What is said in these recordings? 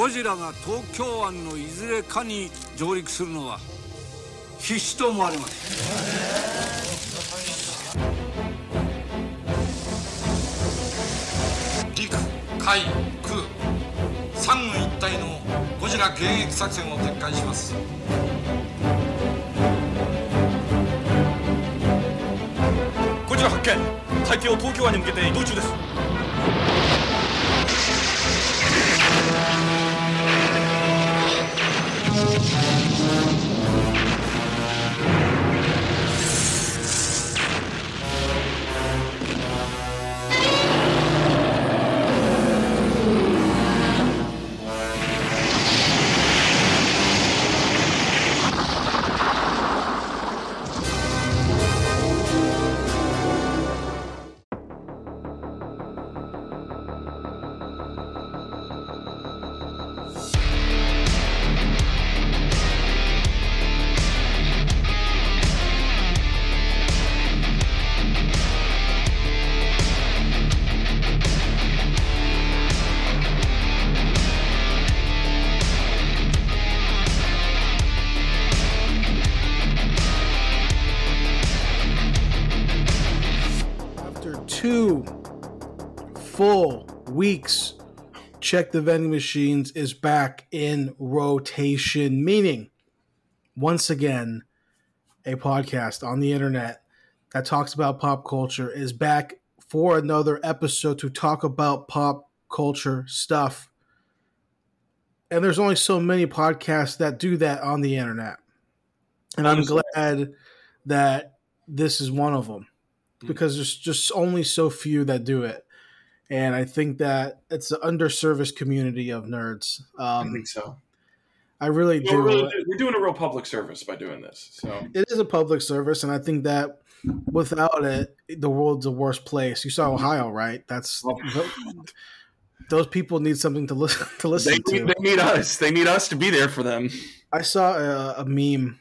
ゴジラが東京湾のいずれかに上陸するのは必至と思われます。陸海空三軍一体のゴジラ迎撃作戦を展開します。ゴジラ発見。海峡東京湾に向けて移動中です。After two full weeks, Check the Vending Machines is back in rotation, meaning, once again, a podcast on the internet that talks about pop culture is back for another episode to talk about pop culture stuff. And there's only so many podcasts that do that on the internet. And I'm glad that this is one of them because there's just only so few that do it. And I think that it's an underserviced community of nerds. I Um, think so. I really We're, do. really- we're doing a real public service by doing this. So It is a public service, and I think that without it, the world's a worse place. You saw Ohio, right? That's those people need something to listen to listen they to. need, they need us. They need us to be there for them. I saw a, a meme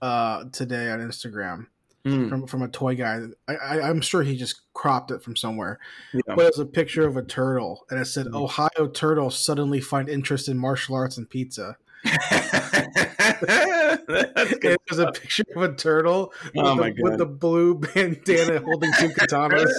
uh, today on Instagram Mm, from from a toy guy. I, I, I'm sure he just cropped it from somewhere, yeah. but it was a picture of a turtle, and it said Mhm. Ohio turtles suddenly find interest in martial arts and pizza. It was a picture of a turtle with, Oh the, with the blue bandana holding two katanas.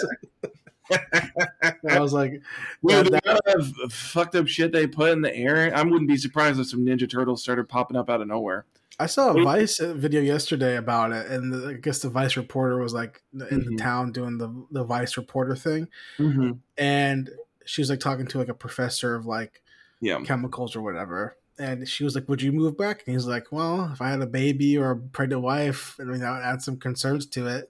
I was like, yeah, the that- of fucked up shit they put in the air, I wouldn't be surprised if some Ninja Turtles started popping up out of nowhere. I saw a Vice video yesterday about it, and the, I guess the Vice reporter was like in the Mhm. town doing the the Vice reporter thing, Mm-hmm. and she was like talking to like a professor of like Yeah. chemicals or whatever. And she was like, "Would you move back?" And he's like, "Well, if I had a baby or a pregnant wife, I mean, that would add some concerns to it."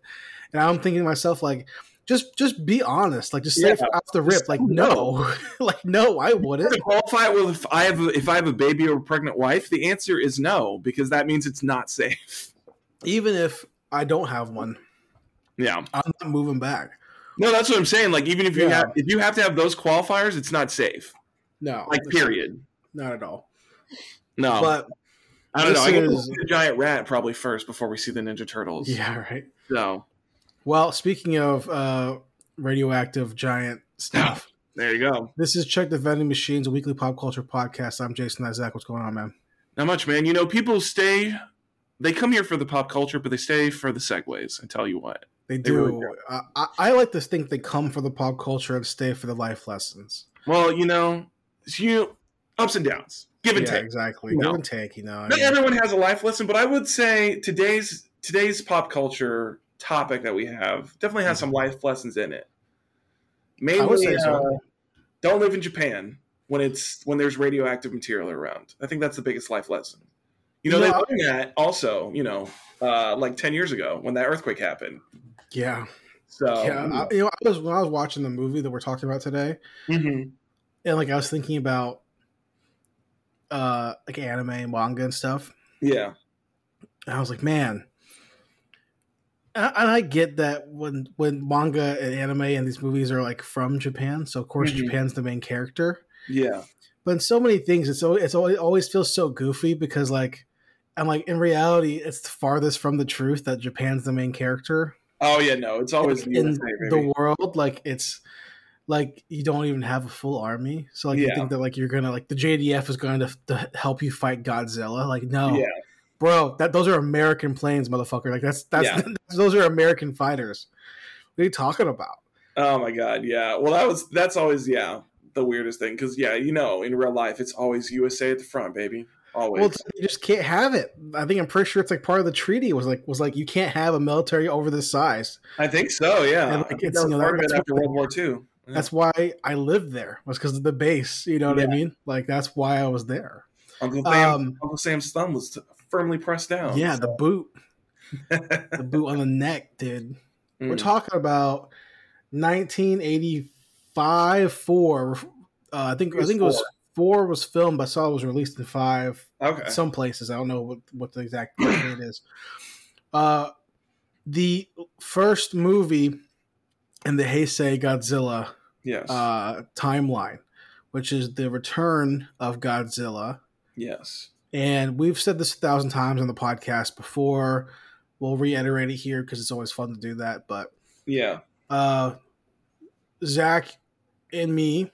And I'm thinking to myself, like, just just be honest, like, just say Yeah. off the rip, like, no, like, no, I wouldn't. To qualify with if I have a, if I have a baby or a pregnant wife, the answer is no because that means it's not safe. Even if I don't have one, Yeah. I'm not moving back. No, that's what I'm saying. Like even if you Yeah. have if you have to have those qualifiers, it's not safe. No, Like period. not at all. No. But I don't know. I guess we'll is- the giant rat probably first before we see the Ninja Turtles. yeah, right. So Well, speaking of uh, radioactive giant stuff, there you go. this is Check the Vending Machines, a weekly pop culture podcast. I'm Jason Isaac. What's going on, man? Not much, man. You know, people stay. They come here for the pop culture, but they stay for the segues. I tell you what. They They really do. I, I like to think they come for the pop culture and stay for the life lessons. Well, you know, it's you ups and downs, give and yeah, take. exactly. Give and take. You know. I Not mean, everyone has a life lesson, but I would say today's today's pop culture topic that we have definitely has some life lessons in it. Mainly, would so. uh, don't live in Japan when it's when there's radioactive material around. I think that's the biggest life lesson. You know, You they know, learned that also. You know, uh, like ten years ago when that earthquake happened. yeah. So yeah. I, you know, I was when I was watching the movie that we're talking about today, mhm. and like I was thinking about uh like anime and manga and stuff. yeah, And I was like, man. And I, get that when when manga and anime and these movies are like from Japan, so of course Mhm. Japan's the main character. yeah, But in so many things, it's always, it's always, always feels so goofy because like, I'm like in reality, it's the farthest from the truth that Japan's the main character oh yeah, no, it's always the in the world. Like it's like you don't even have a full army. So like you think that like you're gonna like the JDF is going to, to help you fight Godzilla. Like no, Yeah. Bro, that those are American planes, motherfucker. Like that's that's Yeah. those are American fighters. What are you talking about? Oh my god, yeah. Well, that was that's always yeah the weirdest thing because yeah, you know, in real life it's always USA at the front, baby. Always. Well, you just can't have it. I think I'm pretty sure it's like part of the treaty was like was like you can't have a military over this size. I think so. Yeah. And, like, it's, you know, part of it that's after World War II. Yeah. That's why I lived there was because of the base. You know what I mean? Like that's why I was there. Uncle Sam, um, Uncle Sam's thumb was firmly pressed down. yeah, the boot, the boot on the neck, dude. We're Mm. talking about 1985 four. Uh, I think I think it was four. four was filmed, but I saw it was released in five. okay. Some places I don't know what what the exact date is. Uh, the first movie in the Heisei Godzilla yes. uh, timeline, which is the return of Godzilla. yes. And we've said this a thousand times on the podcast before. We'll reiterate it here because it's always fun to do that. But Yeah. uh, Zach and me,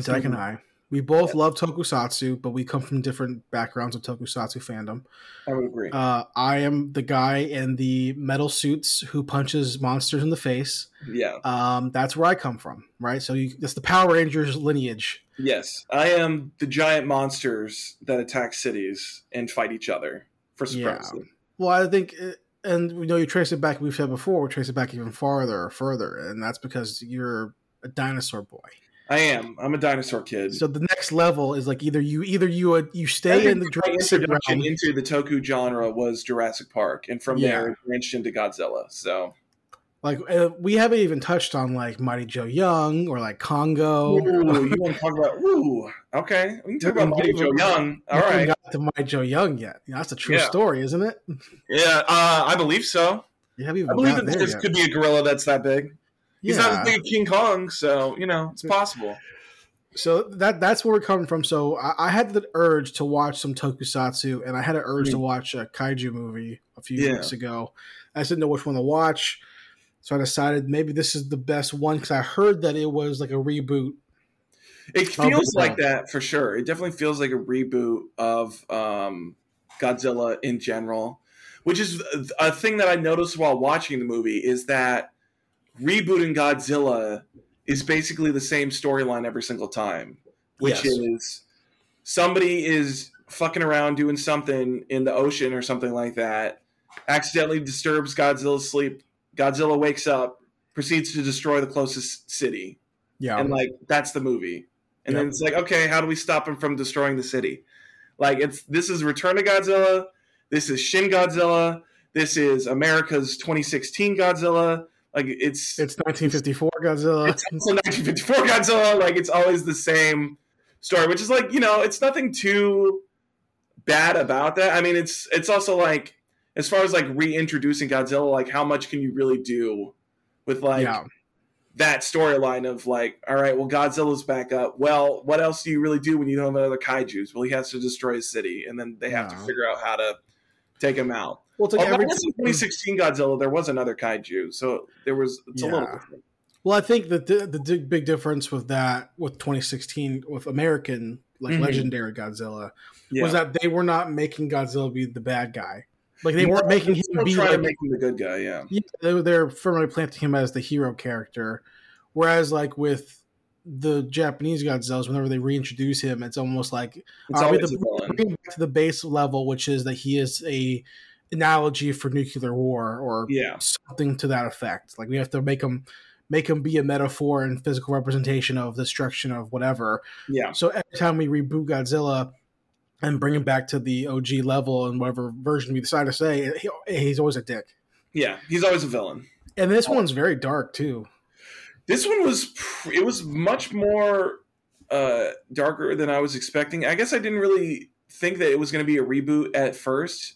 Zach Mm-hmm. and I, we both love Tokusatsu, but we come from different backgrounds of Tokusatsu fandom. I would agree. Uh, I am the guy in the metal suits who punches monsters in the face. yeah. Um, that's where I come from, right? So you, that's the Power Rangers lineage. Yes. I am the giant monsters that attack cities and fight each other for Yeah. supremacy. Well, I think, uh, and we know you trace it back. We've said before, we trace it back even farther or further, and that's because you're a dinosaur boy. I am. I'm a dinosaur kid. So the next level is like either you, either you, uh, you stay Every in the Jurassic introduction realm. into the Toku genre was Jurassic Park, and from Yeah. there it branched into Godzilla. So Like uh, we haven't even touched on like Mighty Joe Young or like Congo. Ooh, you want to talk about? Ooh, okay. We can talk about Mighty Joe Young. All We right. got to Mighty Joe Young yet. You know, that's a true Yeah. story, isn't it? Yeah, uh, I believe so. You haven't even I believe that this yet. could be a gorilla that's that big. He's not as big as King Kong, so you know it's possible. So that that's where we're coming from. So I, I had the urge to watch some Tokusatsu, and I had an urge to watch a kaiju movie a few Yeah. weeks ago. I just didn't know which one to watch, so I decided maybe this is the best one because I heard that it was like a reboot. It feels like that for sure. It definitely feels like a reboot of um, Godzilla in general, which is a thing that I noticed while watching the movie is that rebooting Godzilla is basically the same storyline every single time, which Yes. is somebody is fucking around doing something in the ocean or something like that, accidentally disturbs Godzilla's sleep. Godzilla wakes up, proceeds to destroy the closest city. Yeah, and like that's the movie. And then it's like okay how do we stop him from destroying the city? Like it's this is return of godzilla. This is shin godzilla. This is america's 2016 godzilla like it's it's 1954 Godzilla. it's also 1954 godzilla like it's always the same story which is like you know it's nothing too bad about that i mean it's it's also like as far as like reintroducing godzilla like how much can you really do with like yeah, that storyline of like, all right, well, Godzilla's back up. Well, what else do you really do when you don't have other kaiju's? Well, he has to destroy a city, and then they have to figure out how to take him out. Well, it's like every, in 2016 Godzilla, there was another kaiju, so there was it's a little Yeah. different. well, I think that the, the big difference with that with 2016 with American like Mhm. legendary Godzilla Yeah. was that they were not making Godzilla be the bad guy. Like they No, weren't making him be like to make him the good guy. Yeah, Yeah, they, they're firmly planting him as the hero character. Whereas, like with the Japanese Godzillas, whenever they reintroduce him, it's almost like it's uh, we always have a to villain. bring it back to the base level, which is that he is a analogy for nuclear war or Yeah, something to that effect. Like we have to make him make him be a metaphor and physical representation of destruction of whatever. yeah, So every time we reboot Godzilla and bring him back to the OG level and whatever version we decide to say, he, he's always a dick. yeah. He's always a villain. And this one's very dark too. This one was it was much more uh, darker than I was expecting. I guess I didn't really think that it was going to be a reboot at first.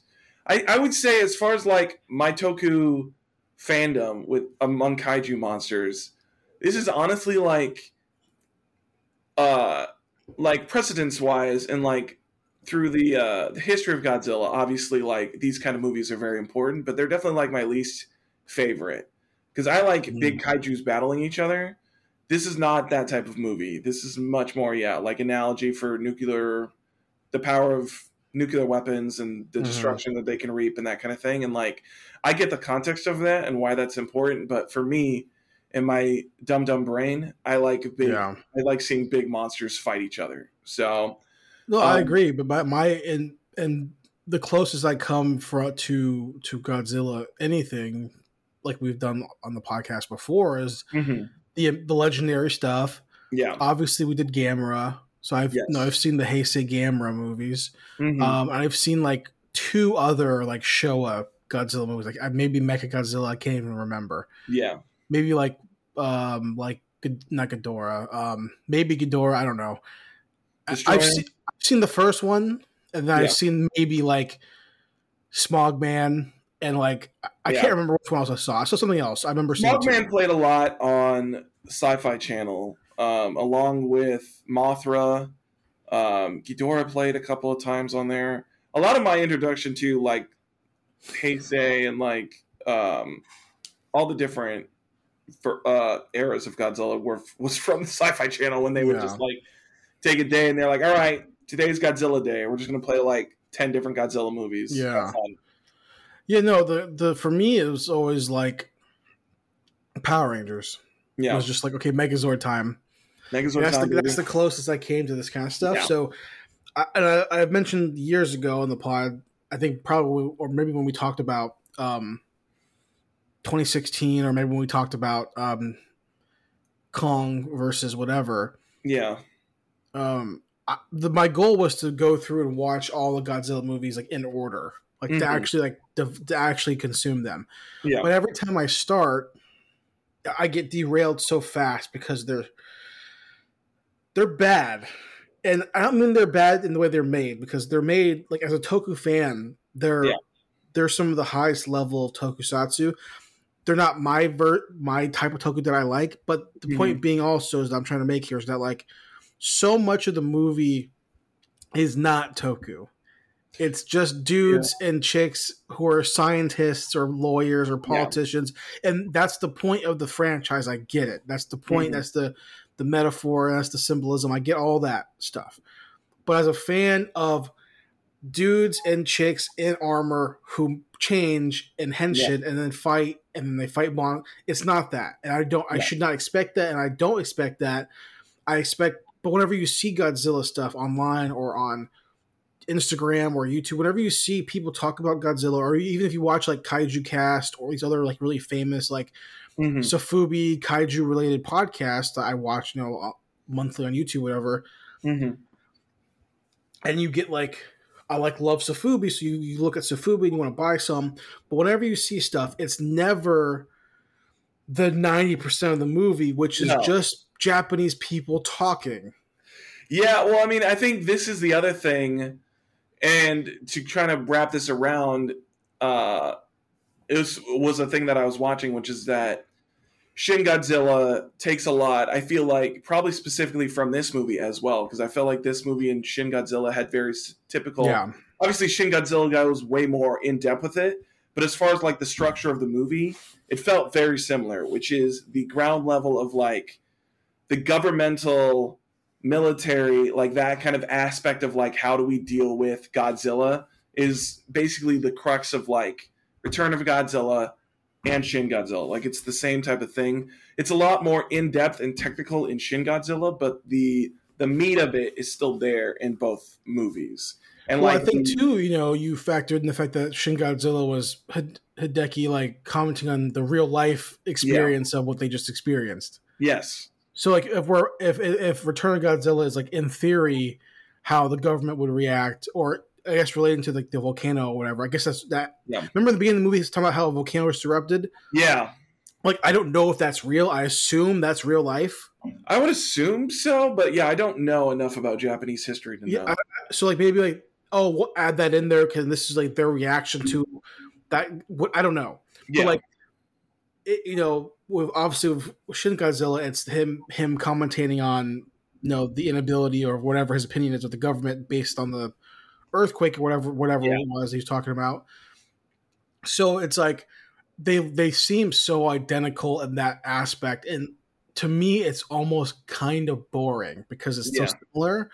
I, I would say as far as like my Toku fandom with among kaiju monsters, this is honestly like uh like precedence wise and like through the uh the history of Godzilla, obviously like these kind of movies are very important, but they're definitely like my least favorite because I like Mhm. big kaiju's battling each other, this is not that type of movie. This is much more, yeah, like analogy for nuclear, the power of nuclear weapons and the Mhm. destruction that they can reap and that kind of thing. And like, I get the context of that and why that's important, but for me, in my dumb dumb brain, I like big. Yeah. I like seeing big monsters fight each other. So No, I Um, agree, but my, my and and the closest I come for to to Godzilla anything like we've done on the podcast before is mhm. the the legendary stuff. yeah, Obviously, we did Gamera, so I've Yes. no, I've seen the Heisei Gamera movies. Mhm. Um, I've seen like two other like Showa Godzilla movies, like maybe Mecha Godzilla. I can't even remember. yeah, Maybe like um like not Ghidorah. Um, maybe Ghidorah. I don't know. Destroyer? I've seen I've seen the first one, and then Yeah. I've seen maybe like Smogman, and like I- Yeah. can't remember which one else I saw. I saw something else. I remember seeing. two. Played a lot on Sci-Fi Channel, um, along with Mothra. Um, Ghidorah played a couple of times on there. A lot of my introduction to like Heisei and like um, all the different for uh, eras of Godzilla were was from the Sci-Fi Channel when they would Yeah. just like take a day and they're like, "All right, today's Godzilla Day. We're just gonna play like ten different Godzilla movies." Yeah. Have fun." Yeah, no. The the for me it was always like Power Rangers. Yeah. It was just like okay, Megazord time. That's, the, that's the closest I came to this kind of stuff. Yeah. So, I, and I, I mentioned years ago in the pod, I think probably, or maybe when we talked about um, 2016, or maybe when we talked about um, Kong versus whatever. yeah. Um, I, the, my goal was to go through and watch all the Godzilla movies like in order, like to Mhm. actually like to, to actually consume them. Yeah. But every time I start, I get derailed so fast because they're they're bad, and I don't mean they're bad in the way they're made because they're made like as a Toku fan, they're Yeah. they're some of the highest level of Tokusatsu. They're not my ver- my type of Toku that I like, but the point being also is that I'm trying to make here is that like so much of the movie is not Toku. It's just dudes and chicks who are scientists or lawyers or politicians, and that's the point of the franchise. I get it. That's the point. Mhm. That's the the metaphor. That's the symbolism. I get all that stuff. But as a fan of dudes and chicks in armor who change and henshin and then fight and then they fight bond, it's not that. And I don't. I should not expect that, and I don't expect that. I expect. But whenever you see Godzilla stuff online or on Instagram or YouTube, whenever you see people talk about Godzilla, or even if you watch like Kaiju Cast or these other like really famous like Mhm. Sofubi Kaiju related podcast that I watch, you know, uh, monthly on YouTube, whatever, Mhm. and you get like, I like love Sofubi, so you, you look at Sofubi and you want to buy some, but whenever you see stuff, it's never the ninety percent of the movie, which is No. just Japanese people talking. Yeah, well, I mean, I think this is the other thing, and to try to wrap this around, uh, it was was a thing that I was watching, which is that Shin Godzilla takes a lot. I feel like probably specifically from this movie as well, because I felt like this movie and Shin Godzilla had very typical. Yeah, Obviously, Shin Godzilla goes way more in depth with it, but as far as like the structure of the movie, it felt very similar, which is the ground level of like the governmental military like that kind of aspect of like how do we deal with godzilla is basically the crux of like return of godzilla and shin godzilla. Like it's the same type of thing. It's a lot more in-depth and technical in shin godzilla but the the meat of it is still there in both movies. And well, like I think the- too, you know, you factored in the fact that Shin Godzilla was Hide- Hideaki like commenting on the real life experience of what they just experienced. yes. So like if we're if if Return of Godzilla is like in theory how the government would react, or I guess relating to like the volcano or whatever. I guess that's that. Yeah. Remember the beginning of the movie, he's talking about how a volcano was erupted. yeah Like I don't know if that's real. I assume that's real life. i would assume so but yeah i don't know enough about japanese history to Yeah. know I- so like maybe like oh we'll add that in there because this is like their reaction to that. What I don't know. yeah But like, it, you know, with obviously with Shin Godzilla, it's him him commentating on you know the inability or whatever his opinion is with the government based on the earthquake or whatever whatever Yeah. it was he's talking about. So it's like they they seem so identical in that aspect, and to me it's almost kind of boring because it's Yeah. so similar.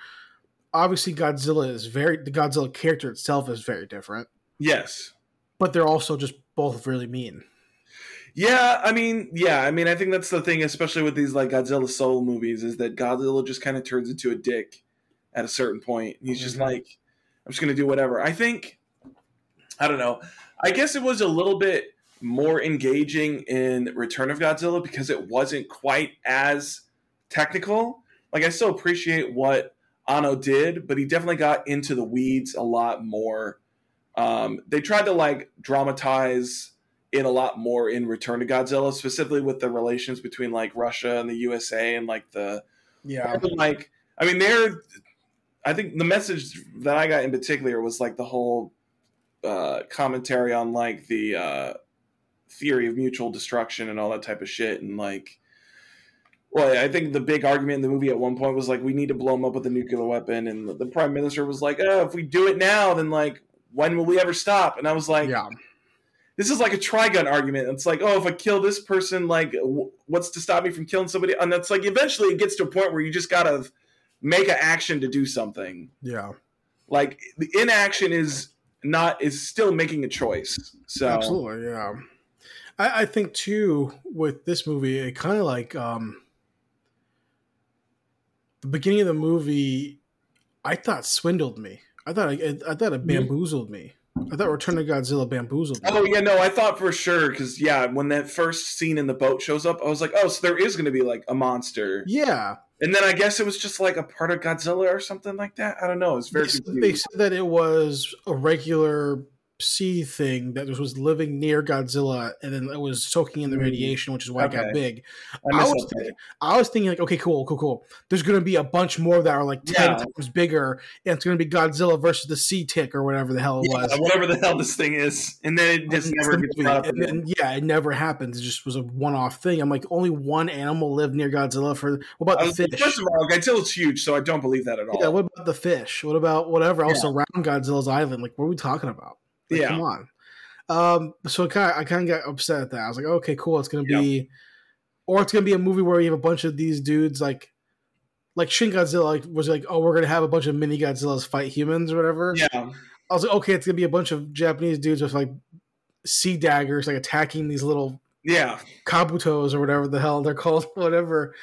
Obviously, Godzilla is very the Godzilla character itself is very different, Yes. but they're also just both really mean. Yeah, I mean, yeah, I mean, I think that's the thing, especially with these like Godzilla solo movies, is that Godzilla just kind of turns into a dick at a certain point. He's just Mhm. like, I'm just gonna do whatever. I think, I don't know. I guess it was a little bit more engaging in Return of Godzilla because it wasn't quite as technical. Like, I still appreciate what Anno did, but he definitely got into the weeds a lot more. Um, they tried to like dramatize it a lot more in Return to Godzilla, specifically with the relations between like Russia and the USA and like the Yeah, like. I mean, they're. I think the message that I got in particular was like the whole uh, commentary on like the uh, theory of mutual destruction and all that type of shit, and like. Well, I think the big argument in the movie at one point was like, we need to blow them up with a nuclear weapon, and the, the prime minister was like, "Oh, if we do it now, then like, when will we ever stop?" And I was like, yeah, this is like a trigun argument. It's like, oh, if I kill this person, like, w- what's to stop me from killing somebody? And that's like, eventually, it gets to a point where you just gotta make an action to do something. yeah. Like, the inaction is not is still making a choice. So, Absolutely, yeah. I, I think too with this movie, it kind of like um the beginning of the movie. I thought swindled me. I thought I, I thought it bamboozled me. I thought Return of Godzilla bamboozled me. oh yeah, no, I thought for sure because yeah, when that first scene in the boat shows up, I was like, oh, so there is going to be like a monster, Yeah, and then I guess it was just like a part of Godzilla or something like that. I don't know. It's very they, said- confusing. said that it was a regular sea thing that was living near Godzilla, and then it was soaking in the Mm. radiation, which is why it got big. I I was thinking, I was thinking like, okay, cool, cool, cool. There's gonna be a bunch more that are like ten Yeah. times bigger, and it's gonna be Godzilla versus the Sea Tick or whatever the hell it was. Whatever the hell this thing is, and then it just never gets brought up And then, yeah, it never happens. It just was a one-off thing. I'm like, only one animal lived near Godzilla. For what about I the was- fish? First of all, Godzilla's huge, so I don't believe that at all. yeah, what about the fish? What about whatever else around Godzilla's island? Like, what are we talking about? Like, Yeah. come on. Um, so kind of, I kind of got upset at that. I was like, okay, cool. It's gonna be, or it's gonna be a movie where you have a bunch of these dudes like, like Shin Godzilla like, was like, oh, we're gonna have a bunch of mini Godzillas fight humans or whatever. yeah, I was like, okay, it's gonna be a bunch of Japanese dudes with like sea daggers, like attacking these little yeah, kabutos or whatever the hell they're called, whatever.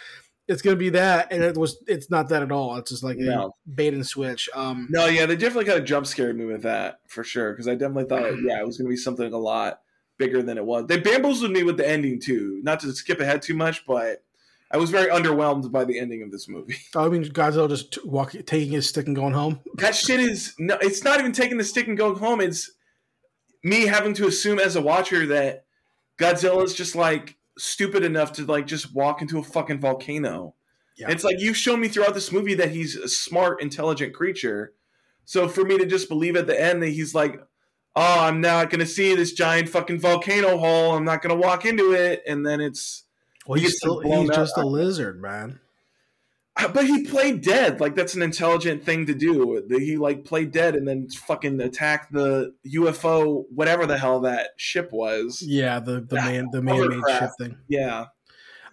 It's gonna be that, and it was. It's not that at all. It's just like No. a bait and switch. Um, no, yeah. They definitely kind of jump scared me with that for sure, because I definitely thought, yeah, it was going to be something a lot bigger than it was. They bamboozled me with the ending too. Not to skip ahead too much, but I was very underwhelmed by the ending of this movie. I mean, Godzilla just t- walk, taking his stick and going home. That shit is no. It's not even taking the stick and going home. It's me having to assume as a watcher that Godzilla's just like stupid enough to like just walk into a fucking volcano. Yeah. It's like you've shown me throughout this movie that he's a smart, intelligent creature. So for me to just believe at the end that he's like, oh, I'm not gonna see this giant fucking volcano hole. I'm not gonna walk into it, and then it's. Well, he's still he's just a lizard, man. But he played dead. Like that's an intelligent thing to do. He like played dead and then fucking attacked the UFO, whatever the hell that ship was. Yeah, the the Yeah, man the man made ship thing. Yeah.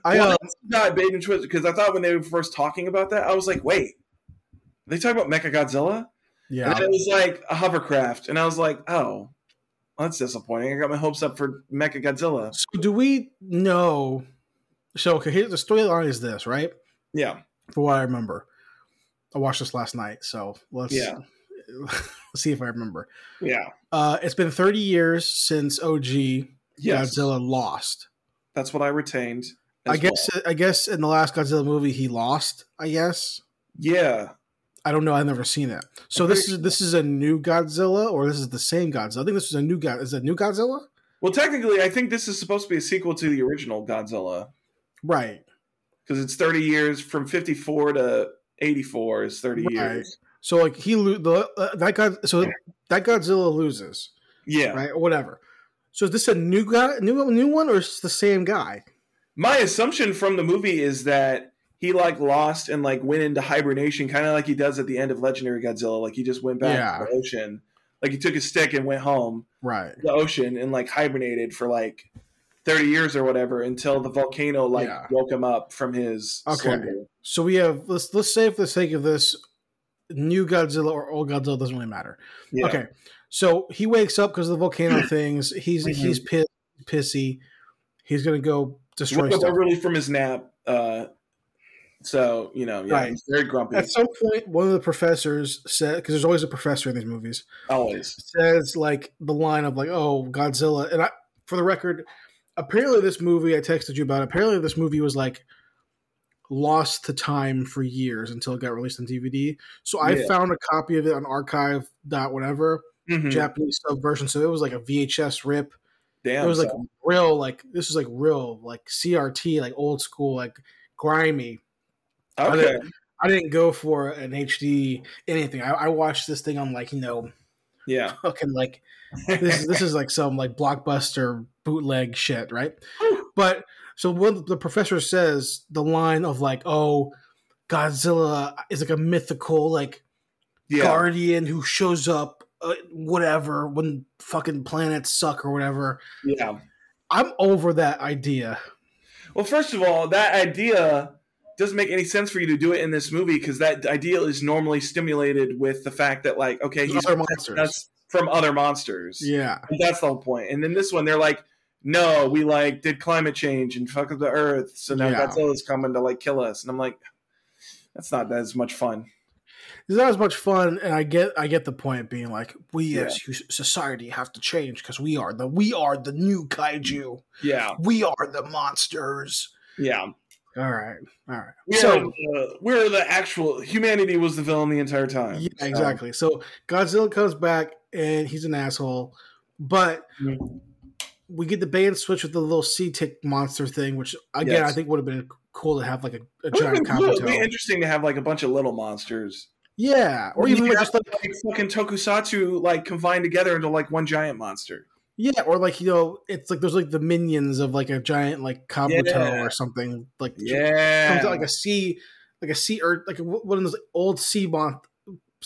I well, uh, that's not bait and twist because I thought when they were first talking about that, I was like, wait, are they talk about Mecha Godzilla? yeah. And it was like a hovercraft, and I was like, oh, well, that's disappointing. I got my hopes up for Mecha Godzilla. So do we know? So okay, here the storyline is this, right? Yeah, For what I remember, I watched this last night, so let's Yeah. let's see if I remember. yeah, Uh, it's been 30 years since OG yes. Godzilla lost. That's what I retained. I guess I guess in the last Godzilla movie he lost. I guess. Yeah, I don't know. I've never seen it. So this is this is a new Godzilla, or this is the same Godzilla. I think this is a new God. Is it a new Godzilla? Well, technically, I think this is supposed to be a sequel to the original Godzilla Right. Because it's 30 years from 54 to 84 is 30 Right. years. So like he lo- the uh, that God so that Godzilla loses, Yeah. right, or whatever. So is this a new guy, new new one, or is it the same guy? My assumption from the movie is that he like lost and like went into hibernation, kind of like he does at the end of Legendary Godzilla. Like he just went back Yeah. to the ocean. Like he took his stick and went home Right. the ocean and like hibernated for like thirty years or whatever until the volcano like Yeah. woke him up from his Okay. slumber. So we have let's let's say for the sake of this, new Godzilla or old Godzilla doesn't really matter. Yeah. Okay, so he wakes up because of the volcano things. He's Mhm. he's pissed, pissy. He's gonna go destroy stuff. early from his nap. Uh, so you know, yeah, Right. he's very grumpy. At some point, one of the professors said, because there's always a professor in these movies, always. says like the line of like, "Oh, Godzilla." And I, for the record, apparently this movie I texted you about. Apparently this movie was like lost to time for years until it got released on DVD. So I Yeah. found a copy of it on archive dot whatever Mhm. Japanese sub version. So it was like a VHS rip. Damn. it was like son. real, like this was like real, like CRT, like old school, like grimy. I okay. didn't- I didn't go for an HD anything. I, I watched this thing on like you know Yeah. fucking like this is this is like some like blockbuster bootleg shit, right? But so when the professor says the line of like, "Oh, Godzilla is like a mythical like yeah. guardian who shows up, uh, whatever, when fucking planets suck or whatever." Yeah. I'm over that idea. Well, first of all, that idea doesn't make any sense for you to do it in this movie because that idea is normally stimulated with the fact that, like, okay, he's Other monsters. that's from other monsters. Yeah, And that's the whole point. And then this one, they're like, no, we like did climate change and fuck up the Earth, so now Yeah. Godzilla's coming to like kill us. And I'm like, that's not as much fun. it's not as much fun, and I get I get the point being like we as society have to change because we are the we are the new kaiju. Yeah, We are the monsters. yeah. All right, all right. We're, so the, we're the actual humanity was the villain the entire time. yeah, exactly. So Godzilla comes back and he's an asshole, but Mhm. We get the band switch with the little sea tick monster thing, which again Yes. I think would have been cool to have like a, a giant cool. It'd be interesting to have like a bunch of little monsters. Yeah, or even like just like like fucking tokusatsu like combined together into like one giant monster. yeah, or like you know, it's like there's like the minions of like a giant like Kabuto Yeah. or something like Yeah, comes out like a sea, like a sea or like one of those old sea mon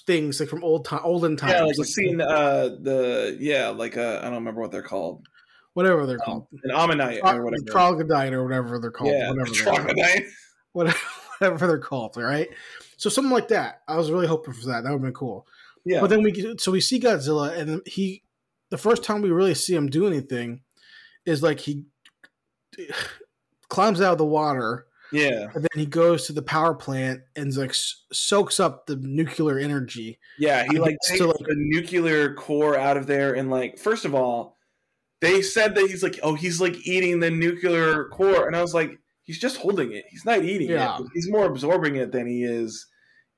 things like from old time, olden times, yeah, like like, scene. Uh, the yeah, like uh, I don't remember what they're called. Whatever they're oh, called, An ammonite Tro- or whatever. troglodyte or whatever they're called, yeah, whatever they're called. troglodyte. whatever, whatever they're called, all right? So something like that. I was really hoping for that. That would have been cool. Yeah, But then we so we see Godzilla, and he the first time we really see him do anything is like he climbs out of the water, yeah, and then he goes to the power plant and like soaks up the nuclear energy. yeah. He like takes to, like- the nuclear core out of there, and like first of all, they said that he's like, oh, he's like eating the nuclear core, and I was like, he's just holding it. He's not eating Yeah. it. He's more absorbing it than he is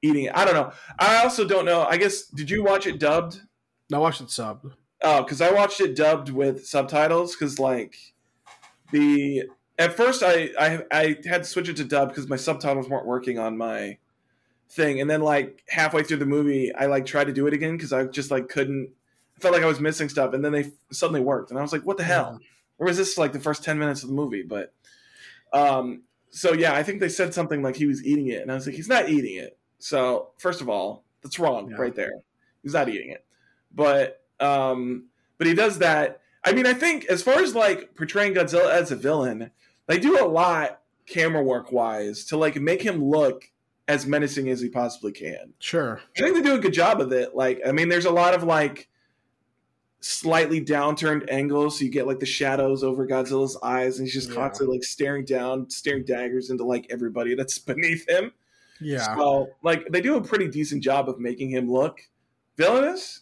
eating it. I don't know. I also don't know. I guess did you watch it dubbed? I watched it subbed. Oh, because I watched it dubbed with subtitles. Because like the at first I I I had to switch it to dub because my subtitles weren't working on my thing, and then like halfway through the movie, I like tried to do it again because I just like couldn't. I felt like I was missing stuff, and then they suddenly worked, and I was like, "What the hell?" Or was this like the first ten minutes of the movie? But um, so yeah, I think they said something like he was eating it, and I was like, "He's not eating it." So first of all, that's wrong Yeah. right there. He's not eating it, but um, but he does that. I mean, I think as far as like portraying Godzilla as a villain, they do a lot camera work wise to like make him look as menacing as he possibly can. Sure. I think they do a good job of it. Like, I mean, there's a lot of like slightly downturned angles, so you get like the shadows over Godzilla's eyes, and he's just Yeah. constantly like staring down, staring daggers into like everybody that's beneath him. Yeah. So, like, they do a pretty decent job of making him look villainous.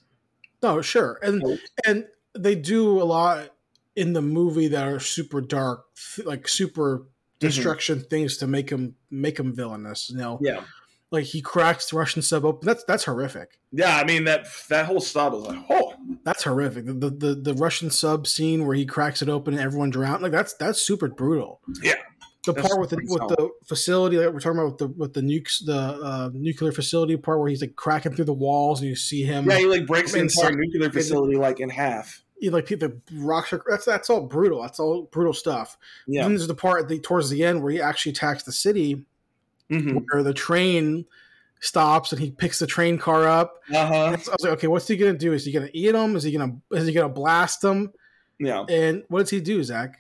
No, sure. And and they do a lot in the movie that are super dark, like super mm-hmm. destruction things to make him make him villainous. You know, Yeah, like he cracks the Russian sub open. That's that's horrific. yeah. I mean that that whole stop was like, oh, That's horrific. The, the the Russian sub scene where he cracks it open and everyone drowned. Like that's that's super brutal. Yeah. The part with the with solid. the facility that we're talking about with the with the nukes the uh, nuclear facility part where he's like cracking through the walls and you see him. yeah. He like breaks the entire nuclear facility like in half. you know, like the rocks are that's that's all brutal. That's all brutal stuff. Yeah. Then there's the part the, towards the end where he actually attacks the city, hmm where the train stops and he picks the train car up. Uh huh. I was like, okay, what's he gonna do? Is he gonna eat him? Is he gonna is he gonna blast him? Yeah. And what does he do, Zach?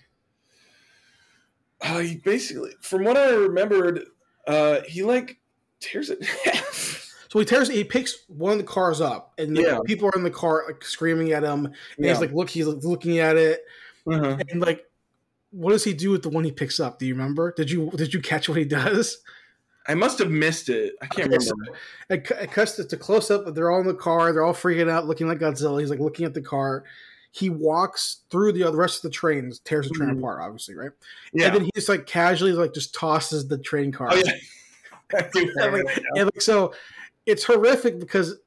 Uh, he basically, from what I remembered, uh, he like tears it. So he tears. He picks one of the cars up, and Yeah. people are in the car like screaming at him. And Yeah. he's like, look, he's looking at it, Uh-huh. and like, what does he do with the one he picks up? Do you remember? Did you did you catch what he does? I must have missed it. I can't Okay, so remember. It, cu- it cuts to, close up. but They're all in the car. They're all freaking out, looking like Godzilla. He's like looking at the car. He walks through the, the rest of the trains, tears the train Mhm. apart, obviously, right? Yeah. And then he just like casually like just tosses the train car. oh, yeah. And, like, and, like, so it's horrific because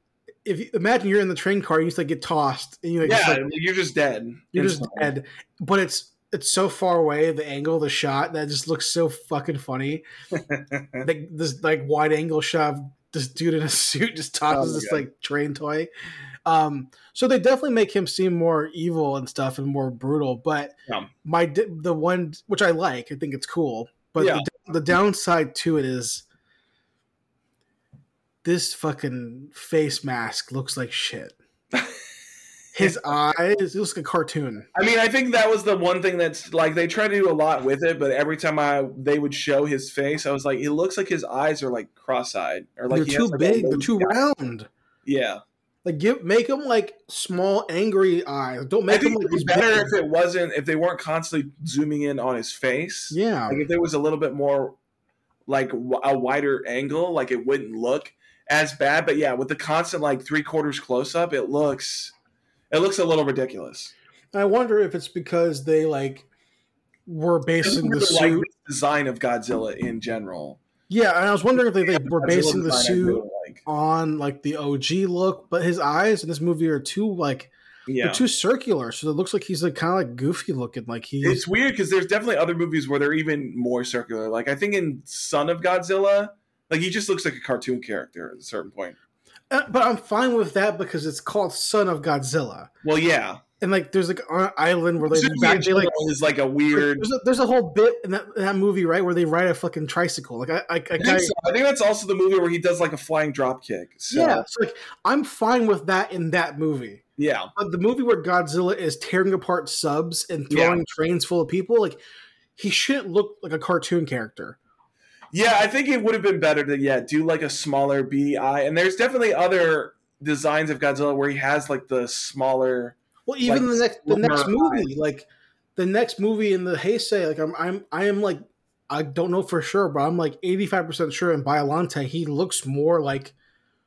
if you imagine you're in the train car, you just like get tossed and you like, just, yeah, like, you're just dead. you're just dead. But it's it's so far away, the angle, the shot that just looks so fucking funny. like this like wide angle shot of this dude in a suit just tosses Oh this God. like train toy. Um, so they definitely make him seem more evil and stuff and more brutal. But Yeah. my the one which I like, I think it's cool. But Yeah. the, the downside to it is this fucking face mask looks like shit. His eyes, it looks like a cartoon. I mean, I think that was the one thing that's like they try to do a lot with it, but every time I they would show his face, I was like, it looks like his eyes are like cross-eyed or like they're too has, like, big. They're too eye. round. Yeah, Like give make them like small angry eyes. Don't make them like it better big- if it wasn't if they weren't constantly zooming in on his face. Yeah, Like if there was a little bit more like a wider angle, like it wouldn't look as bad. But yeah, with the constant like three quarters close up, it looks it looks a little ridiculous. I wonder if it's because they like were basing the suit. like design of Godzilla in general. yeah, and I was wondering if they, they were Godzilla basing the suit really like. on like the OG look, but his eyes in this movie are too like Yeah. they're too circular, so it looks like he's like kind of like goofy looking. Like he's It's weird because there's definitely other movies where they're even more circular. Like I think in Son of Godzilla, like he just looks like a cartoon character at a certain point. Uh, but I'm fine with that because it's called Son of Godzilla, Well, yeah, and like there's like an island where they, back, they like is like a weird. there's a, there's a whole bit in that, in that movie right where they ride a fucking tricycle. Like I, I, I, I think, so. I think that's also the movie where he does like a flying drop kick. So, yeah, so like I'm fine with that in that movie. yeah, But the movie where Godzilla is tearing apart subs and throwing trains full of people, like he shouldn't look like a cartoon character. Yeah. I think it would have been better to yeah do like a smaller beady eye. And there's definitely other designs of Godzilla where he has like the smaller. Well, even Like, the next the next movie, like the next movie in the Heisei, like I'm I'm I am like I don't know for sure, but I'm like 85 percent sure in Biolante he looks more like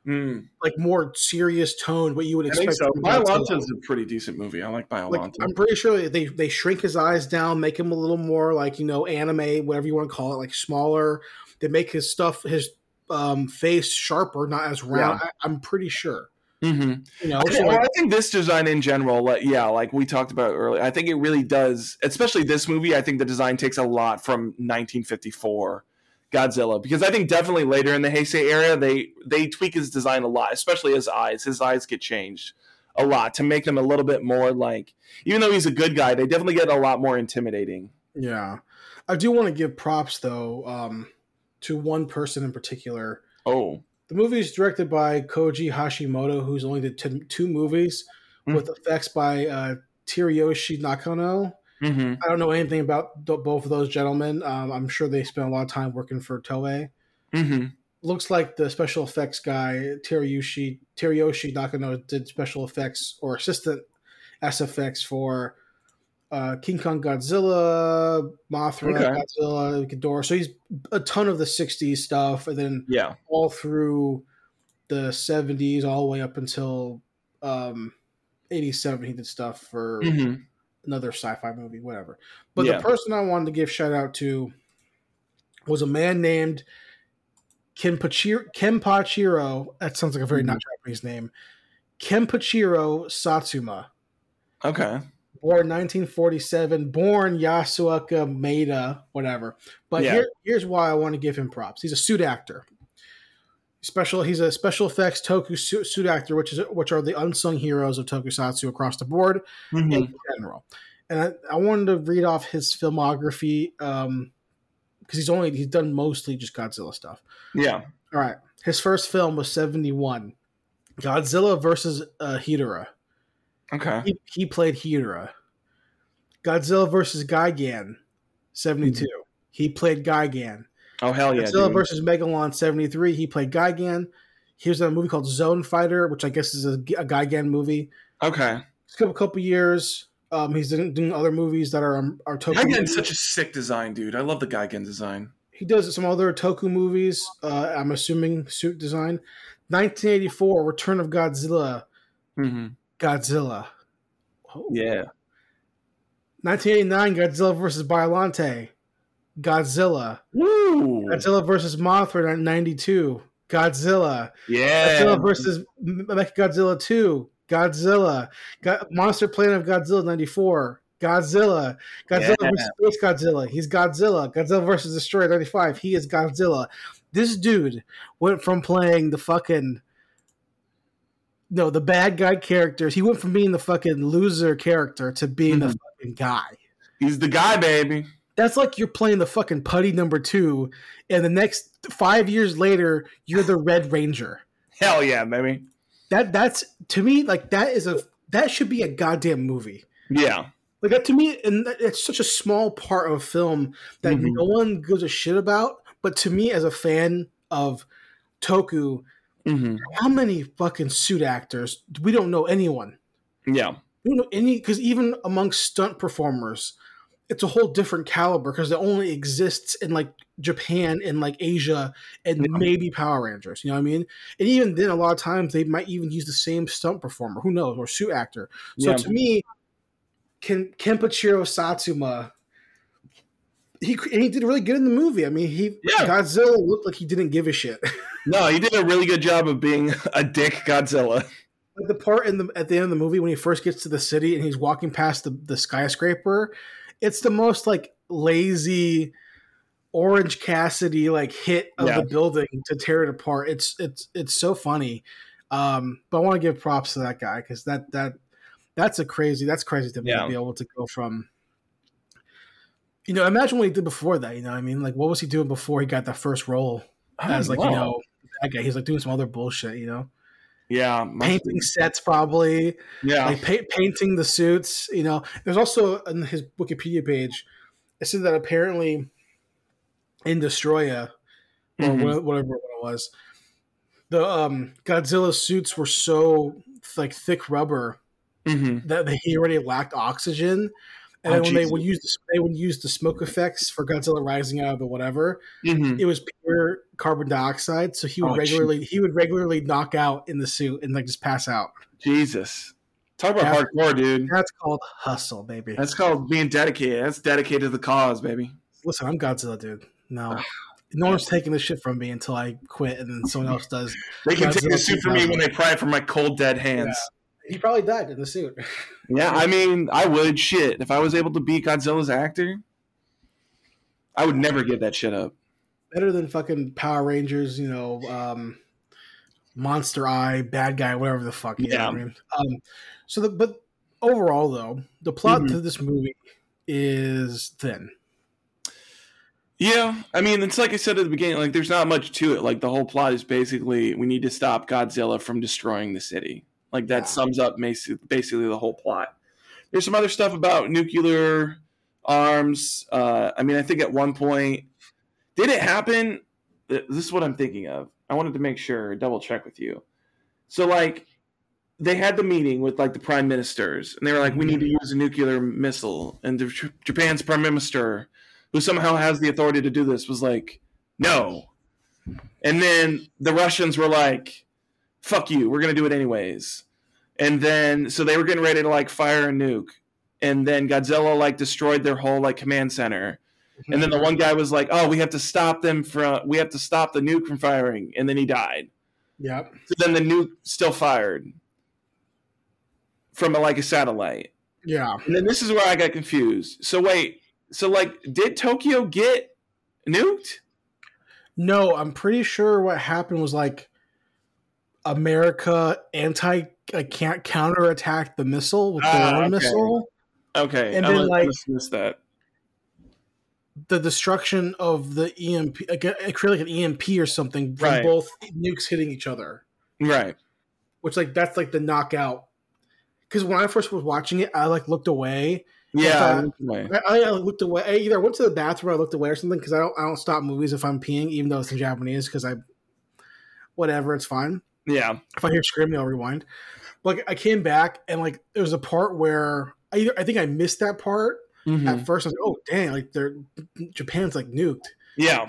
Mm, like more serious tone what you would expect. so. Biolante is a pretty decent movie. I like Biolante. Like I'm pretty sure they they shrink his eyes down, make him a little more like you know anime, whatever you want to call it, like smaller. They make his stuff his um, face sharper, not as round. I, I'm pretty sure. mm-hmm. You know, I so think, like, well, I think this design in general, like, yeah, like we talked about earlier, I think it really does, especially this movie. I think the design takes a lot from 1954 Godzilla because I think definitely later in the Heisei era, they they tweak his design a lot, especially his eyes. His eyes get changed a lot to make them a little bit more like, even though he's a good guy, they definitely get a lot more intimidating. yeah, I do want to give props though um, to one person in particular. Oh, The movie is directed by Koji Hashimoto, who's only did t- two movies Hmm. with effects by uh, Teruyoshi Nakano. Mm-hmm. I don't know anything about th- both of those gentlemen. Um, I'm sure they spent a lot of time working for Toei. Mm-hmm. Looks like the special effects guy Teruyoshi Teruyoshi Nakano did special effects or assistant SFX for uh, King Kong Godzilla, Mothra, Okay. Godzilla, Ghidorah. So he's a ton of the '60s stuff, and then yeah, all through the 70s, all the way up until um, 87. He did stuff for mm-hmm. Another sci-fi movie, whatever. But Yeah. the person I wanted to give shout out to was a man named Kenpachiro. Kenpachiro. That sounds like a very mm-hmm. not Japanese name. Kenpachiro Satsuma, okay, born 1947, born Yasuoka Maeda, whatever. But Yeah. here, here's why I want to give him props. He's a suit actor. Special. He's a special effects toku suit, actor, which is which are the unsung heroes of tokusatsu across the board Mhm. in general. And I, I wanted to read off his filmography because he's only he's done mostly just Godzilla stuff. yeah, All right, his first film was seventy one, Godzilla versus uh, Hedorah. okay, He, he played Hedorah. Godzilla versus Gigan, seventy two. He played Gigan. Oh hell yeah! Godzilla dude. versus Megalon seventy three. He played Gigan. He was in a movie called Zone Fighter, which I guess is a, a Gigan movie. Okay. It's a couple, couple years. Um, he's doing, doing other movies that are um, are Toku. Gigan's such a sick design, dude. I love the Gigan design. He does some other Toku movies. Uh, I'm assuming suit design. 1984, Return of Godzilla. Mm-hmm. Godzilla. Oh. Yeah. 1989, Godzilla versus Biollante. Godzilla. Woo. Godzilla versus Mothra. 92. Godzilla. yeah. Godzilla versus Mechagodzilla 2. Godzilla. Go- Monster Planet of Godzilla 94. Godzilla. Godzilla Yeah. versus Space Godzilla. He's Godzilla. Godzilla versus Destroyer 95. He is Godzilla. This dude went from playing the fucking no, the bad guy characters. He went from being the fucking loser character to being the Mhm. fucking guy. He's the guy, baby. That's like you're playing the fucking putty number two, and the next five years later, you're the Red Ranger. Hell yeah, baby. That that's to me like that is a that should be a goddamn movie. Yeah. Like that to me, and that- it's such a small part of film that Mhm. no one gives a shit about. But to me, as a fan of Toku, Mm-hmm. how many fucking suit actors? We don't know anyone. Yeah. We don't know any because even amongst stunt performers, it's a whole different caliber because it only exists in like Japan and like Asia and Yeah. maybe Power Rangers. You know what I mean? And even then, a lot of times they might even use the same stunt performer. Who knows? Or suit actor. So Yeah. to me, Ken, Kenpachiro Satsuma, he he did really good in the movie. I mean, he Yeah. Godzilla looked like he didn't give a shit. No, he did a really good job of being a dick Godzilla. Like the part in the at the end of the movie when he first gets to the city and he's walking past the, the skyscraper, it's the most like lazy Orange Cassidy like hit of Yeah. the building to tear it apart. It's it's it's so funny. Um, but I want to give props to that guy because that that that's a crazy that's crazy to me Yeah. to be able to go from. You know, imagine what he did before that. You know, what I mean, like, what was he doing before he got that first role as like you know that guy? He's like doing some other bullshit. You know, yeah, painting be. sets probably Yeah, like pa- painting the suits. You know, there's also on his Wikipedia page, it said that apparently in Destroya or Mhm. whatever it was, the um, Godzilla suits were so like thick rubber Mhm. that he already lacked oxygen. And Oh, when they would use the, they would use the smoke effects for Godzilla rising out of the whatever, Mhm. it was pure carbon dioxide. So he would Oh, regularly he would regularly knock out in the suit and like just pass out. Jesus, talk about Yeah. hardcore, dude. That's called hustle, baby. That's called being dedicated. That's dedicated to the cause, baby. Listen, I'm Godzilla, dude. No, ah, no one's taking this shit from me until I quit, and then someone else does. They can take the suit from me when they pry it from my cold, dead hands. He probably died in the suit. Yeah, I mean, I would shit if I was able to be Godzilla's actor. I would never give that shit up. Better than fucking Power Rangers, you know, um, Monster Eye, Bad Guy, whatever the fuck. You Yeah. I mean? Um, so, the, but overall, though, the plot Mhm. to this movie is thin. Yeah, I mean, it's like I said at the beginning. Like, there's not much to it. Like, the whole plot is basically we need to stop Godzilla from destroying the city. Like, that Yeah. sums up basically the whole plot. There's some other stuff about nuclear arms. Uh, I mean, I think at one point, did it happen? This is what I'm thinking of. I wanted to make sure, double check with you. So, like, they had the meeting with like the prime ministers, and they were like, "We need to use a nuclear missile." And the, Japan's prime minister, who somehow has the authority to do this, was like, "No." And then the Russians were like, "Fuck you, we're gonna do it anyways." And then so they were getting ready to like fire a nuke, and then Godzilla like destroyed their whole like command center. And then the one guy was like, "Oh, we have to stop them from. We have to stop the nuke from firing." And then he died. Yep. So then the nuke still fired from a, like a satellite. Yeah. And then this is where I got confused. So wait, so like, did Tokyo get nuked? No, I'm pretty sure what happened was like America anti like can't counterattack the missile with their Ah, own okay. missile. Okay, And I then, like- missed that. The destruction of the EMP, like uh, it created like an EMP or something from Right. both nukes hitting each other. Right. which like that's like the knockout. Because when I first was watching it, I like looked away Yeah. I, I uh, looked away. I either went to the bathroom or I looked away or something because I don't I don't stop movies if I'm peeing, even though it's in Japanese because I whatever, it's fine. Yeah. If I hear screaming, I'll rewind. But like, I came back and like there was a part where I either I think I missed that part Mhm. at first. I was like, oh dang, like they're Japan's like nuked. Yeah.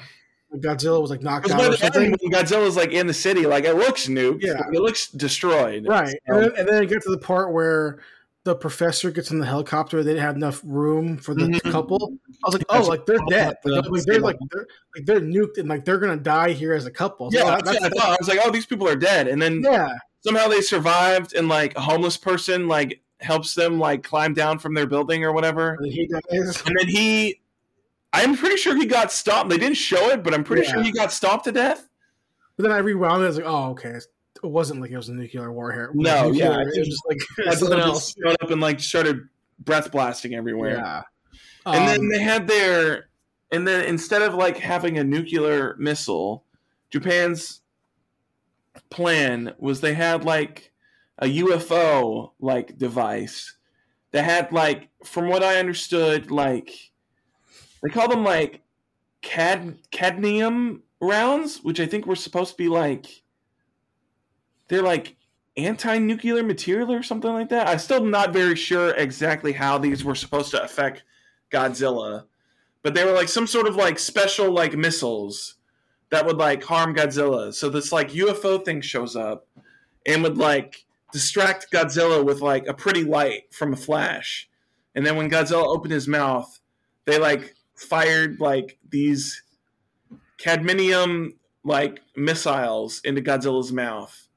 Godzilla was like knocked out or end, something. Godzilla's like in the city, like it looks nuked. Yeah. It looks destroyed. Right. So- And then, and then I get to the part where the professor gets in the helicopter. They didn't have enough room for the Mhm. couple. I was like, oh, like they're dead. Like, like, they're like they're like they're nuked and like they're gonna die here as a couple. So Yeah, that- that's what I thought. I was like, oh, these people are dead. And then yeah. somehow they survived and like a homeless person like helps them like climb down from their building or whatever. And he dies. And then he I'm pretty sure he got stopped. They didn't show it, but I'm pretty Yeah. sure he got stopped to death. But then I rewound it. I was like, oh, okay. It wasn't like it was a nuclear war here. No, Nuclear, yeah, it was just like something else. showed up and like started breath blasting everywhere. Yeah. And then Um, they had their and then instead of like having a nuclear missile, Japan's plan was they had like a UFO like device that had like from what I understood like they call them like cad cadmium rounds, which I think were supposed to be like they're like anti-nuclear material or something like that. I'm still not very sure exactly how these were supposed to affect Godzilla, but they were like some sort of like special like missiles that would like harm Godzilla. So this like UFO thing shows up and would like distract Godzilla with like a pretty light from a flash. And then when Godzilla opened his mouth, they like fired like these cadmium like missiles into Godzilla's mouth.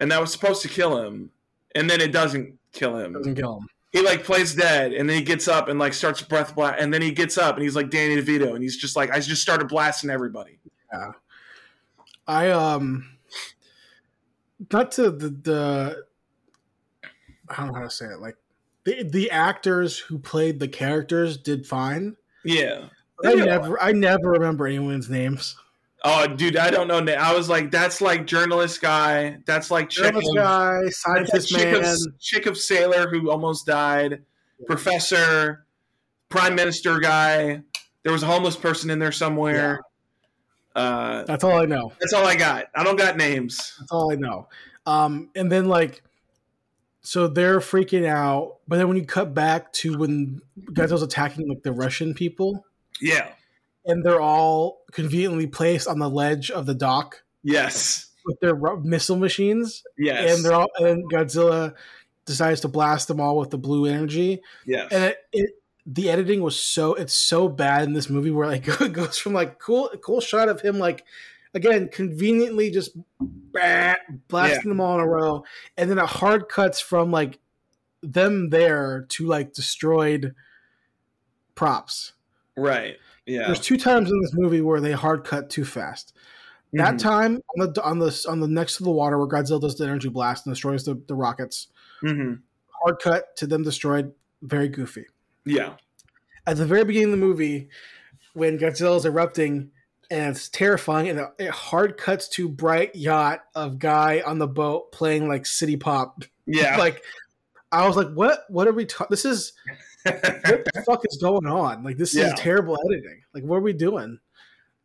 And that was supposed to kill him. And then it doesn't kill him doesn't kill him. he like plays dead and then he gets up and like starts breath blast and then he gets up and he's like Danny DeVito and he's just like I just started blasting everybody. Yeah. I um not to the the I don't know how to say it. Like the the actors who played the characters did fine. Yeah. I Yeah. never I never remember anyone's names. Oh, dude, I don't know. I was like, that's like journalist guy. That's like chick Journalist of, guy, that's scientist chick, man. of, chick of sailor who almost died. Professor, prime minister guy. There was a homeless person in there somewhere. Uh, That's all I know. that's all I got. I don't got names. That's all I know. Um, and then like, so they're freaking out. But then when you cut back to when Godzilla's attacking like the Russian people, Yeah. and they're all conveniently placed on the ledge of the dock Yes. with their missile machines, Yes. and they're all and Godzilla decides to blast them all with the blue energy, yes. and it, it the editing was so it's so bad in this movie where like it goes from like cool cool shot of him like again conveniently just bah, blasting them all in a row and then it hard cuts from like them there to like destroyed props right. Yeah. there's two times in this movie where they hard cut too fast that Mhm. time on the on the on the next to the water where godzilla does the energy blast and destroys the, the rockets Mhm. hard cut to them destroyed very goofy Yeah. at the very beginning of the movie when Godzilla is erupting and it's terrifying and it hard cuts to bright yacht of guy on the boat playing like city pop Yeah. like I was like what what are we talking this is what the fuck is going on like this Yeah. is terrible editing like what are we doing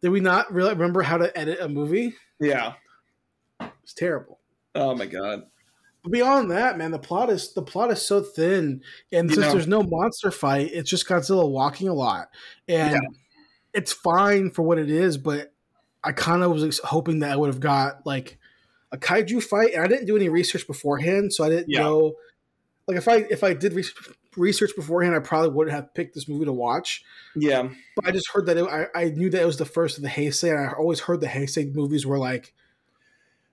did we not really remember how to edit a movie yeah. it's terrible Oh my god. Beyond that, man, the plot is the plot is so thin, and You since know- there's no monster fight, it's just Godzilla walking a lot, and Yeah. it's fine for what it is. But I kind of was hoping that I would have got like a kaiju fight, and I didn't do any research beforehand, so I didn't Yeah. know. Like if I if I did research, research beforehand, I probably would have picked this movie to watch. Yeah. But I just heard that it, I I knew that it was the first of the Heisei, and I always heard the Heisei movies were like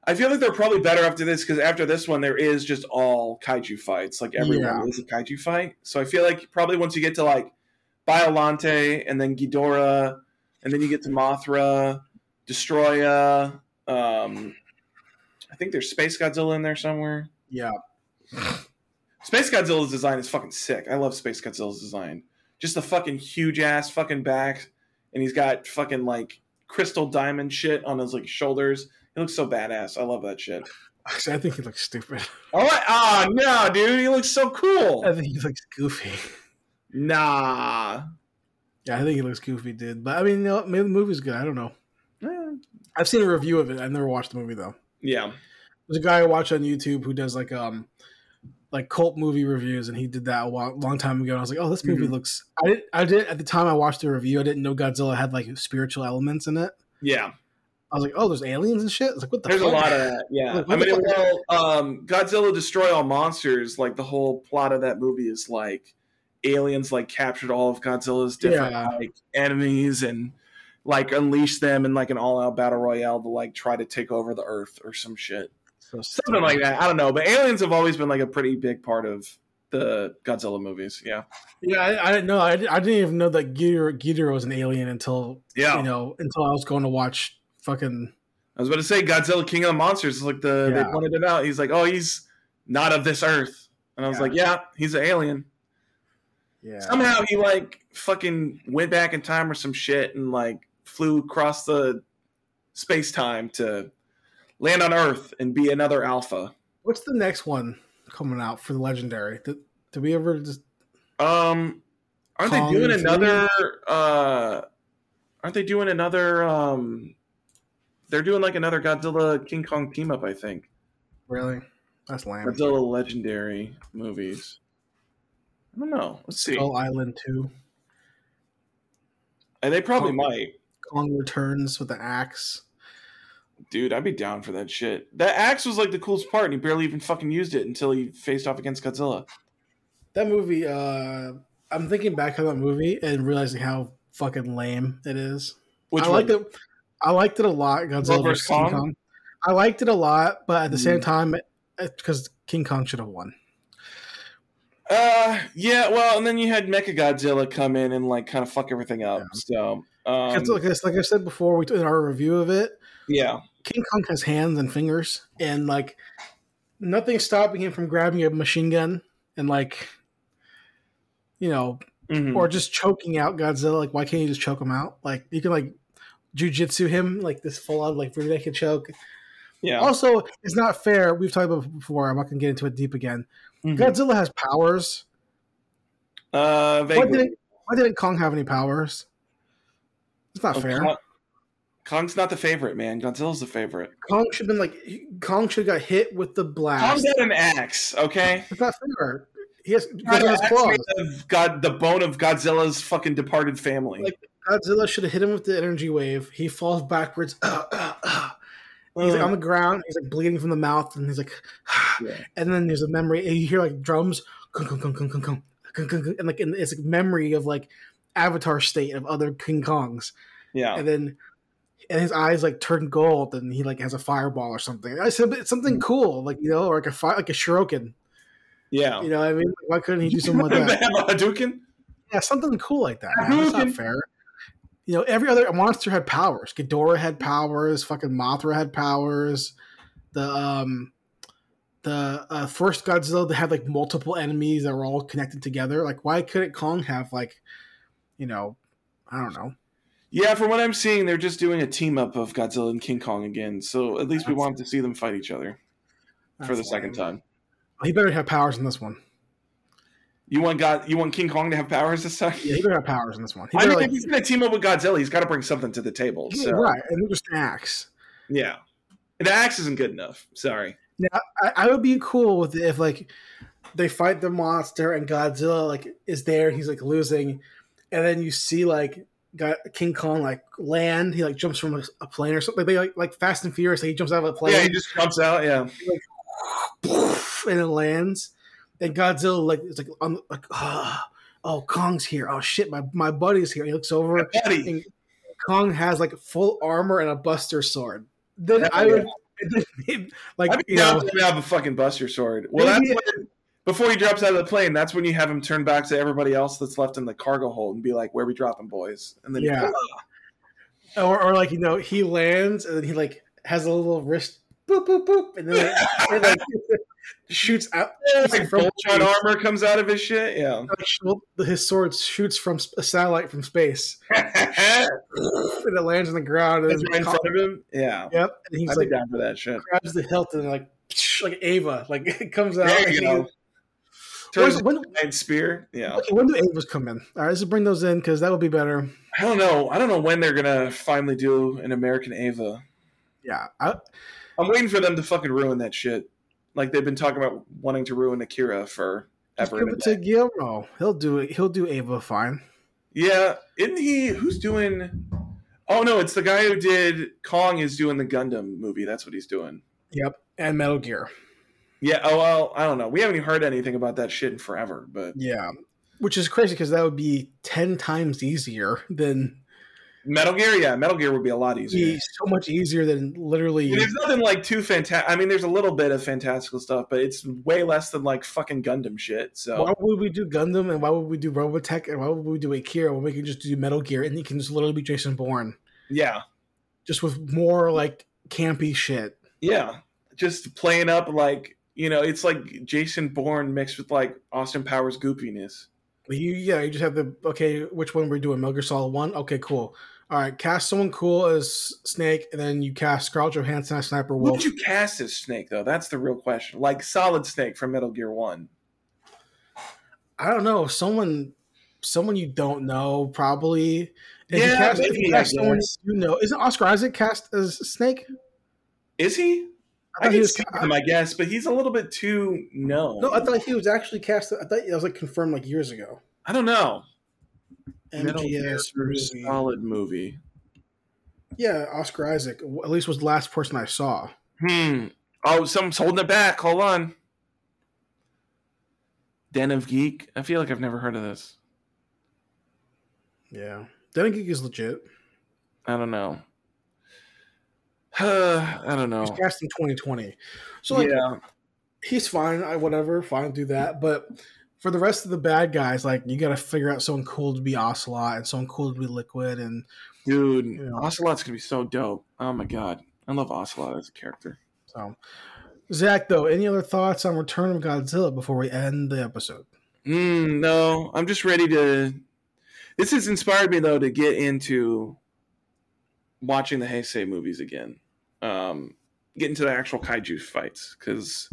I feel like they're probably better after this because after this one there is just all kaiju fights. Like everyone Yeah. is a kaiju fight. So I feel like probably once you get to like Biollante and then Ghidorah and then you get to Mothra, Destroya. Um, I think there's Space Godzilla in there somewhere. yeah Space Godzilla's design is fucking sick. I love Space Godzilla's design. Just a fucking huge ass fucking back, and he's got fucking like crystal diamond shit on his like shoulders. He looks so badass. I love that shit. Actually, I think he looks stupid. Oh, ah, no, dude, he looks so cool. I think he looks goofy. Nah. Yeah, I think he looks goofy, dude. But I mean, you know, maybe the movie's good. I don't know. Eh, I've seen a review of it. I've never watched the movie though. Yeah. There's a guy I watch on YouTube who does like um like cult movie reviews, and he did that a while, long time ago. And I was like, oh, this movie Mhm. looks. I did. I did at the time I watched the review. I didn't know Godzilla had like spiritual elements in it. Yeah. I was like, oh, there's aliens and shit. I was like, what the? There's a lot of that. Yeah. Like, I mean, well, um, Godzilla Destroy All Monsters, like the whole plot of that movie is like aliens like captured all of Godzilla's different Yeah. like enemies and like unleashed them in like an all out battle royale to like try to take over the earth or some shit. So Something like that. I don't know. But aliens have always been like a pretty big part of the Godzilla movies. Yeah. Yeah, I, I didn't know. I, didn't- I didn't even know that Ghidorah, Ghidorah was an alien until Yeah. you know until I was going to watch fucking. I was about to say Godzilla King of the Monsters. Like the they pointed it out. He's like, oh, he's not of this earth. And I was Yeah. like, yeah, he's an alien. Yeah. Somehow he like fucking went back in time or some shit and like flew across the space time to land on Earth and be another alpha. What's the next one coming out for the legendary? Did, did we ever just? Um, aren't they doing another? Uh, aren't they doing another? Um, they're doing like another Godzilla King Kong team up. I think Really? That's lame. Godzilla legendary movies. I don't know. Let's see. Skull Island Two. And they probably Kong- might. Kong returns with the axe. Dude, I'd be down for that shit. That axe was like the coolest part, and he barely even fucking used it until he faced off against Godzilla. That movie. uh I'm thinking back on that movie and realizing how fucking lame it is. Which I one? liked it. I liked it a lot. Godzilla Godzilla vs vs. King Kong? Kong. I liked it a lot, but at the same Mm. time, because King Kong should have won. Uh, yeah. Well, and then you had Mecha Godzilla come in and like kind of fuck everything up. Yeah. So, um, like, I- like I said before, we in our review of it, yeah, King Kong has hands and fingers, and like nothing stopping him from grabbing a machine gun and like, you know, Mhm. or just choking out Godzilla. Like, why can't you just choke him out? Like, you can like jujitsu him like this full on like rear naked choke. yeah. Also, it's not fair. We've talked about before. I'm not gonna get into it deep again. Mhm. Godzilla has powers. Uh, why didn't, why didn't Kong have any powers? It's not Oh, fair. Kong- Kong's not the favorite, man. Godzilla's the favorite. Kong should have been like Kong should have got hit with the blast. Kong got an axe, okay? It's not fair. He has, of God, the bone of Godzilla's fucking departed family. Like- Godzilla should have hit him with the energy wave. He falls backwards. Uh, uh, uh. He's like on the ground. He's like bleeding from the mouth, and he's like, Yeah. and then there's a memory. And you hear like drums, kung, kung, kung, kung, kung, kung, kung, kung, and like and it's a memory of like Avatar state of other King Kongs, yeah, and then and his eyes like turn gold, and he like has a fireball or something. I said it's something cool, like you know, or like a fi- like a Shuriken. Yeah. You know, what I mean, why couldn't he do something like that? Have a Hadouken? Yeah, something cool like that. Man. That's not fair. You know, every other monster had powers. Ghidorah had powers. Fucking Mothra had powers. The um, the uh, first Godzilla that had like multiple enemies that were all connected together. Like, why couldn't Kong have like, you know, I don't know. Yeah, from what I'm seeing, they're just doing a team up of Godzilla and King Kong again. So at least we That's- want to see them fight each other for the That's second time. He better have powers in this one. You want God? You want King Kong to have powers this time? Yeah, he better have powers in this one. He I mean, like if he's going to team up with Godzilla, he's got to bring something to the table. So right, and just an axe. yeah, the axe isn't good enough. Sorry. I, I would be cool with if like they fight the monster and Godzilla like is there and he's like losing, and then you see like got King Kong like land. He like jumps from a, a plane or something. They like like Fast and Furious. Like, he jumps out of a plane Yeah, he just jumps out. Yeah, and it lands. And Godzilla like it's like on like oh, oh Kong's here. Oh shit, my my buddy's here. He looks over. And Kong has like full armor and a Buster sword. Then Hell I would like I'd you know have a fucking Buster Sword. Well, that's when, before he drops out of the plane. That's when you have him turn back to everybody else that's left in the cargo hold and be like, "Where we dropping, boys?" And then Yeah. or, or like you know he lands and then he like has a little wrist boop boop boop and then it, it, like shoots out like from Voltron armor comes out of his shit. Yeah. his sword shoots from a satellite from space and it lands on the ground and right in front of him. Yeah. yep and he's I'd like down for that shit. grabs the hilt and like like Eva like it comes out There you go. Turns When- giant spear. Yeah. Okay, when do Evas come in? All right, let's bring those in because that would be better. I don't know. I don't know when they're gonna finally do an American Eva. Yeah, I, I'm waiting for them to fucking ruin that shit. Like they've been talking about wanting to ruin Akira for ever. give it to. Guillermo. He'll do it. He'll do Eva fine. Yeah, isn't he? Who's doing? Oh no, it's the guy who did Kong is doing the Gundam movie. That's what he's doing. Yep, and Metal Gear. Yeah. Oh well, I don't know. We haven't heard anything about that shit in forever. But Yeah, which is crazy because that would be ten times easier than Metal Gear, yeah, Metal Gear would be a lot easier. so much easier than literally. There's nothing like too fantastic. I mean, there's a little bit of fantastical stuff, but it's way less than like fucking Gundam shit. So Why would we do Gundam and why would we do Robotech and why would we do Akira when we can just do Metal Gear and you can just literally be Jason Bourne yeah, just with more like campy shit. yeah, just playing up like you know, it's like Jason Bourne mixed with like Austin Powers goopiness. You yeah, you just have the okay. Which one we're doing? Metal Gear Solid One. Okay, cool. All right, cast someone cool as Snake, and then you cast Scarlett Johansson as Sniper Wolf. would you cast as Snake though? That's the real question. Like Solid Snake from Metal Gear One. I don't know. Someone, someone you don't know probably. If you Yeah, cast, maybe, you cast someone you know, isn't Oscar Isaac cast as Snake? Is he? I, he can see him, I guess, but he's a little bit too known. No, I thought he was actually cast. I thought that was like confirmed like years ago. I don't know. MGS movie. solid movie. Yeah, Oscar Isaac. At least was the last person I saw. Hmm. Oh, someone's holding it back. Hold on. Den of Geek. I feel like I've never heard of this. Yeah, Den of Geek is legit. I don't know. I don't know. know. cast in 2020, so like yeah. he's fine. I whatever, fine, do that. But for the rest of the bad guys, like you got to figure out someone cool to be Ocelot and someone cool to be Liquid, and Dude, Yeah. Ocelot's going to be so dope. Oh my God. I love Ocelot as a character. so. Zach, though, any other thoughts on Return of Godzilla before we end the episode? Mm, no, I'm just ready to. This has inspired me though to get into watching the Heisei movies again. Um, get into the actual kaiju fights because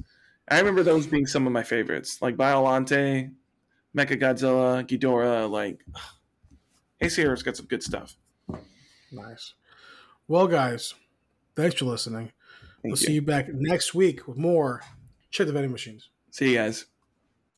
I remember those being some of my favorites, like Biollante, Mecha Godzilla, Ghidorah. Like Heisei has got some good stuff. Nice. Well, guys, thanks for listening. Thank we'll you. see you back next week with more Check the Vending Machines. See you guys.